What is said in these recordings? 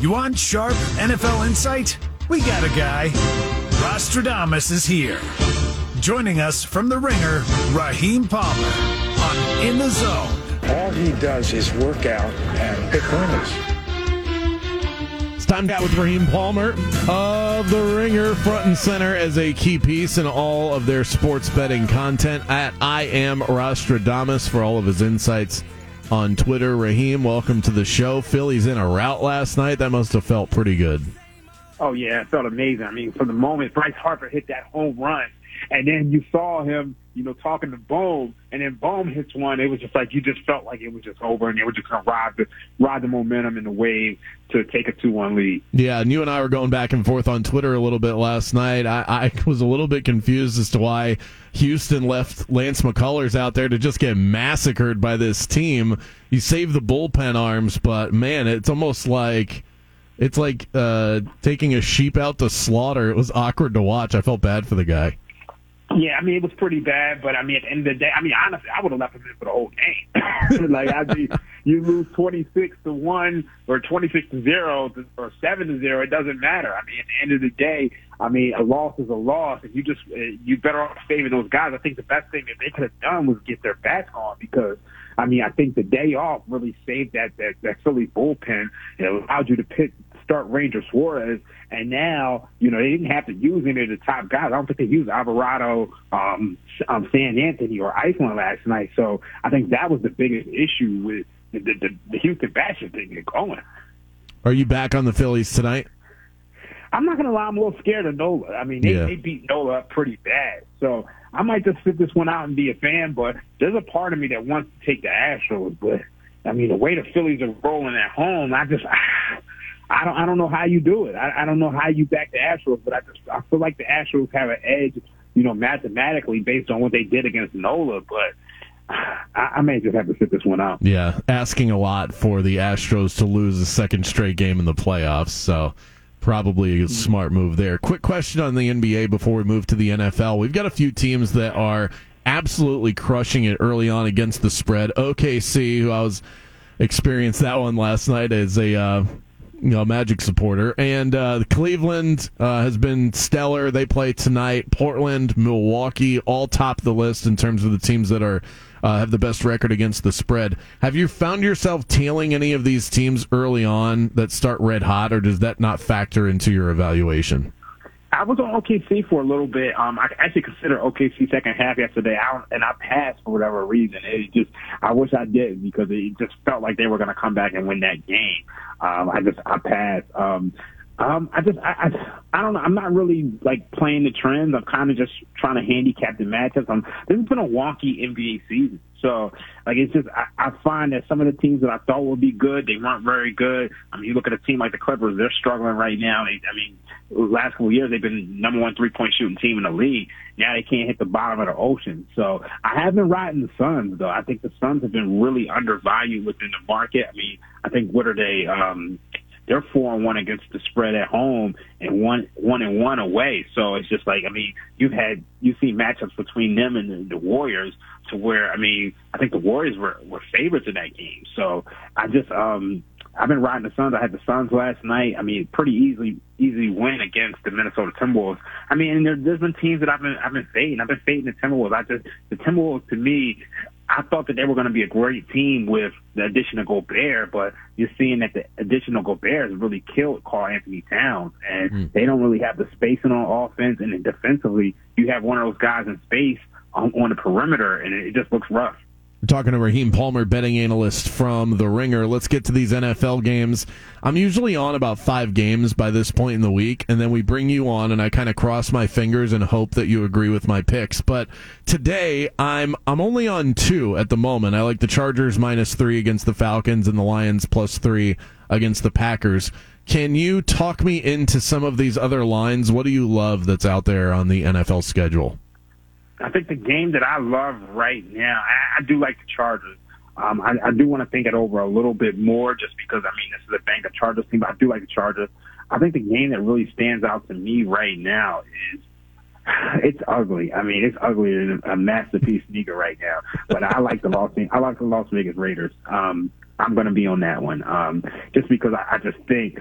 You want sharp NFL insight? We got a guy. Rostradamus is here. Joining us from the ringer, Raheem Palmer on In the Zone. All he does is work out and pick winners. It's time to out with Raheem Palmer of The Ringer, front and center as a key piece in all of their sports betting content at I am Rostradamus for all of his insights on Twitter. Raheem, welcome to the show. Phillies in a rout last night. That must have felt pretty good. Oh yeah, it felt amazing. I mean, from the moment Bryce Harper hit that home run, and then you saw him, you know, talking to Bohm, and then Bohm hits one. It was just like you just felt like it was just over, and they were just gonna ride the ride the momentum and the wave to take a two one lead. Yeah, and you and I were going back and forth on Twitter a little bit last night. I, I was a little bit confused as to why Houston left Lance McCullers out there to just get massacred by this team. You saved the bullpen arms, but man, it's almost like it's like uh, taking a sheep out to slaughter. It was awkward to watch. I felt bad for the guy. Yeah, I mean it was pretty bad, but I mean at the end of the day, I mean honestly, I would have left him in for the whole game. like I mean, you lose twenty six to one or twenty six to zero or seven to zero, it doesn't matter. I mean at the end of the day, I mean a loss is a loss, and you just uh, you better off saving those guys. I think the best thing that they could have done was get their bats on because I mean I think the day off really saved that that, that Philly bullpen. It allowed you to pick start Ranger Suarez, and now you know they didn't have to use any of the top guys. I don't think they used Alvarado, um, um, Seranthony, or Iceland last night. So I think that was the biggest issue with the, the, the Houston Bashers didn't get going. Are you back on the Phillies tonight? I'm not gonna lie, I'm a little scared of Nola. I mean, they, Yeah. they beat Nola up pretty bad, so I might just sit this one out and be a fan. But there's a part of me that wants to take the Astros, but I mean, the way the Phillies are rolling at home, I just. I don't. I don't know how you do it. I, I don't know how you back the Astros, but I just. I feel like the Astros have an edge, you know, mathematically based on what they did against Nola. But I, may just have to sit this one out. Yeah, asking a lot for the Astros to lose a second straight game in the playoffs. So probably a smart move there. Quick question on the NBA before we move to the NFL. We've got a few teams that are absolutely crushing it early on against the spread. OKC, who I was experienced that one last night as a uh, you know Magic supporter, and uh, Cleveland uh, has been stellar. They play tonight. Portland, Milwaukee, all top the list in terms of the teams that are uh, have the best record against the spread. Have you found yourself tailing any of these teams early on that start red hot, or does that not factor into your evaluation? I was on OKC for a little bit. Um, I actually considered OKC second half yesterday, I and I passed for whatever reason. It just, I wish I did because it just felt like they were going to come back and win that game. Um, I just, I passed. Um, um, I just, I, I, I don't know. I'm not really like playing the trends. I'm kind of just trying to handicap the matchups. Um, this has been a wonky NBA season. So, like, it's just, I, I find that some of the teams that I thought would be good, they weren't very good. I mean, you look at a team like the Clippers, they're struggling right now. They, I mean, last couple of years, they've been number one three point shooting team in the league. Now they can't hit the bottom of the ocean. So I have been riding the Suns, though. I think the Suns have been really undervalued within the market. I mean, I think what are they? Um, they're four and one against the spread at home and one one and one away. So it's just like I mean, you've had you see matchups between them and the, the Warriors to where I mean, I think the Warriors were were favorites in that game. So I just um I've been riding the Suns. I had the Suns last night. I mean, pretty easily easy win against the Minnesota Timberwolves. I mean, there, there's been teams that I've been I've been fading. I've been fading the Timberwolves. I just the Timberwolves to me. I thought that they were going to be a great team with the addition of Gobert, but you're seeing that the addition of Gobert has really killed Karl-Anthony Towns, and Mm. they don't really have the spacing on offense, and then defensively, you have one of those guys in space on, on the perimeter, and it, it just looks rough. Talking to Raheem Palmer, betting analyst from The Ringer. Let's get to these NFL games. I'm usually on about five games by this point in the week, and then we bring you on, and I kind of cross my fingers and hope that you agree with my picks. But today, I'm I'm only on two at the moment. I like the Chargers minus three against the Falcons and the Lions plus three against the Packers. Can you talk me into some of these other lines? What do you love that's out there on the NFL schedule? I think the game that I love right now, I, I do like the Chargers. Um, I, I do want to think it over a little bit more just because, I mean, this is a bank of Chargers team, but I do like the Chargers. I think the game that really stands out to me right now is it's ugly. I mean, it's uglier than a masterpiece sneaker right now. But I like the Las I like the Las Vegas Raiders. Um, I'm going to be on that one um, just because I, I just think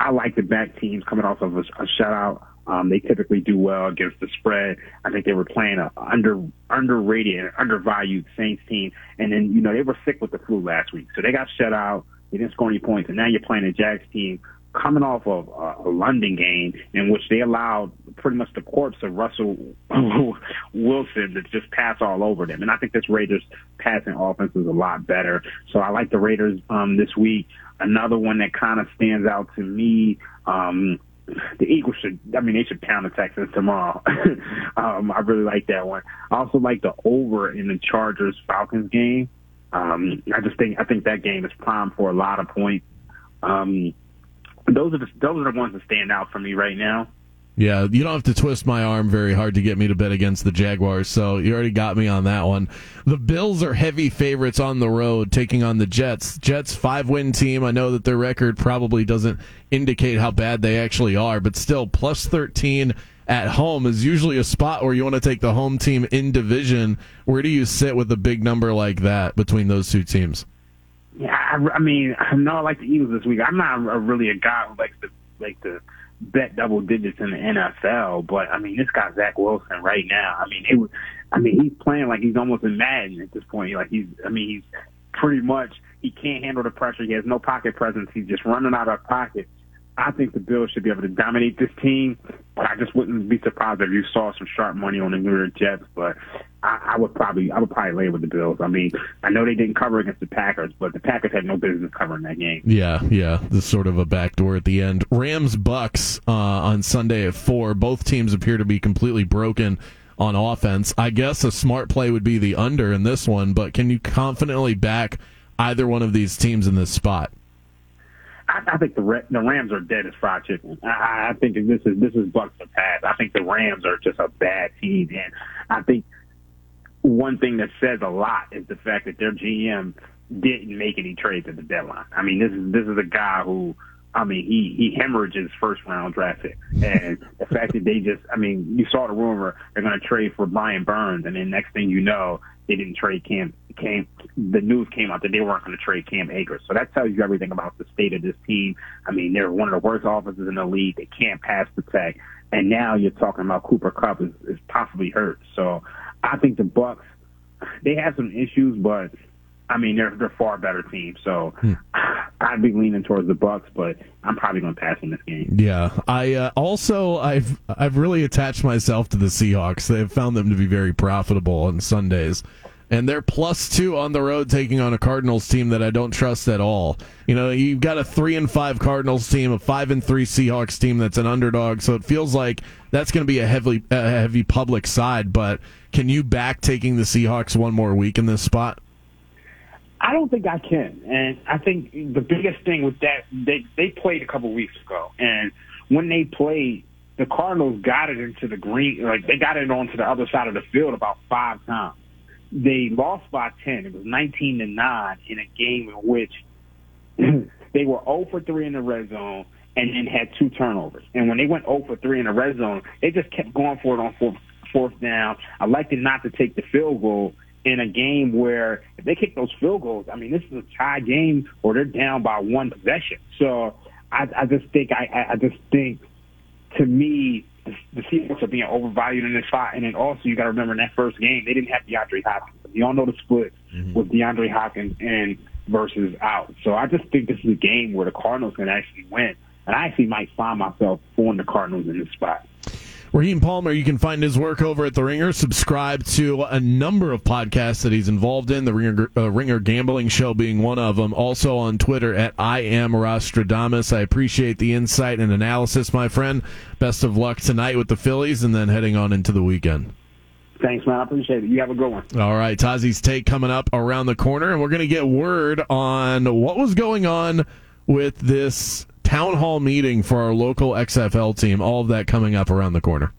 I like the back teams coming off of a, a shutout. Um, they typically do well against the spread. I think they were playing a under underrated and undervalued Saints team, and then you know they were sick with the flu last week, so they got shut out. They didn't score any points, and now you're playing a Jags team coming off of a, a London game in which they allowed pretty much the corpse of Russell Wilson to just pass all over them. And I think this Raiders passing offense is a lot better. So I like the Raiders um, this week. Another one that kind of stands out to me. Um, the Eagles should, I mean, they should pound the Texans tomorrow. um, I really like that one. I also like the over in the Chargers Falcons game. Um, I just think, I think that game is prime for a lot of points. Um, those are the, those are the ones that stand out for me right now. Yeah, you don't have to twist my arm very hard to get me to bet against the Jaguars, so you already got me on that one. The Bills are heavy favorites on the road, taking on the Jets. Jets five win team. I know that their record probably doesn't indicate how bad they actually are, but still plus thirteen at home is usually a spot where you want to take the home team in division. Where do you sit with a big number like that between those two teams? Yeah, I, I mean, I know I like the Eagles this week. I'm not a, really a guy who likes to like to bet double digits in the NFL, but I mean, this guy Zach Wilson right now. I mean, it was. I mean, he's playing like he's almost in Madden at this point. Like he's. I mean, he's pretty much he can't handle the pressure. He has no pocket presence. He's just running out of pocket. I think the Bills should be able to dominate this team, but I just wouldn't be surprised if you saw some sharp money on the New York Jets. But I, I would probably, I would probably lay with the Bills. I mean, I know they didn't cover against the Packers, but the Packers had no business covering that game. Yeah, yeah, this sort of a backdoor at the end. Rams Bucks uh, on Sunday at four. Both teams appear to be completely broken on offense. I guess a smart play would be the under in this one, but can you confidently back either one of these teams in this spot? I, I think the the Rams are dead as fried chicken. I, I think this is this is Bucks of pass. I think the Rams are just a bad team, and I think one thing that says a lot is the fact that their GM didn't make any trades at the deadline. I mean, this is this is a guy who I mean, he he hemorrhages first round draft pick, and the fact that they just, I mean, you saw the rumor they're going to trade for Brian Burns, and then next thing you know, they didn't trade Cam. Cam the news came out that they weren't going to trade Cam Akers, so that tells you everything about the state of this team. I mean, they're one of the worst offenses in the league. They can't pass the tech, and now you're talking about Cooper Kupp is, is possibly hurt. So I think the Bucks they have some issues, but I mean, they're they're far better team. So hmm. I'd be leaning towards the Bucks, but I'm probably going to pass in this game. Yeah, I uh, also I've I've really attached myself to the Seahawks. They've found them to be very profitable on Sundays. And they're plus two on the road taking on a Cardinals team that I don't trust at all. You know, you've got a three and five Cardinals team, a five and three Seahawks team that's an underdog, so it feels like that's going to be a heavy, a heavy public side. But can you back taking the Seahawks one more week in this spot? I don't think I can. And I think the biggest thing with that, they they played a couple weeks ago, and when they played, the Cardinals got it into the green, like they got it onto the other side of the field about five times. They lost by ten. It was nineteen to nine in a game in which they were 0 for three in the red zone and then had two turnovers. And when they went 0 for three in the red zone, they just kept going for it on fourth fourth down. I elected not to take the field goal in a game where if they kick those field goals, I mean, this is a tie game or they're down by one possession. So I, I just think, I, I just think to me, the, the Seahawks are being overvalued in this spot. And then also you got to remember in that first game, they didn't have DeAndre Hopkins. You all know the split mm-hmm. with DeAndre Hopkins and versus out. So I just think this is a game where the Cardinals can actually win. And I actually might find myself on the Cardinals in this spot. Raheem Palmer, you can find his work over at The Ringer. Subscribe to a number of podcasts that he's involved in, The Ringer, uh, Ringer Gambling Show being one of them. Also on Twitter at I am Rostradamus. I appreciate the insight and analysis, my friend. Best of luck tonight with the Phillies and then heading on into the weekend. Thanks, man. I appreciate it. You have a good one. All right. Tazi's take coming up around the corner, and we're going to get word on what was going on with this town hall meeting for our local XFL team. All of that coming up around the corner.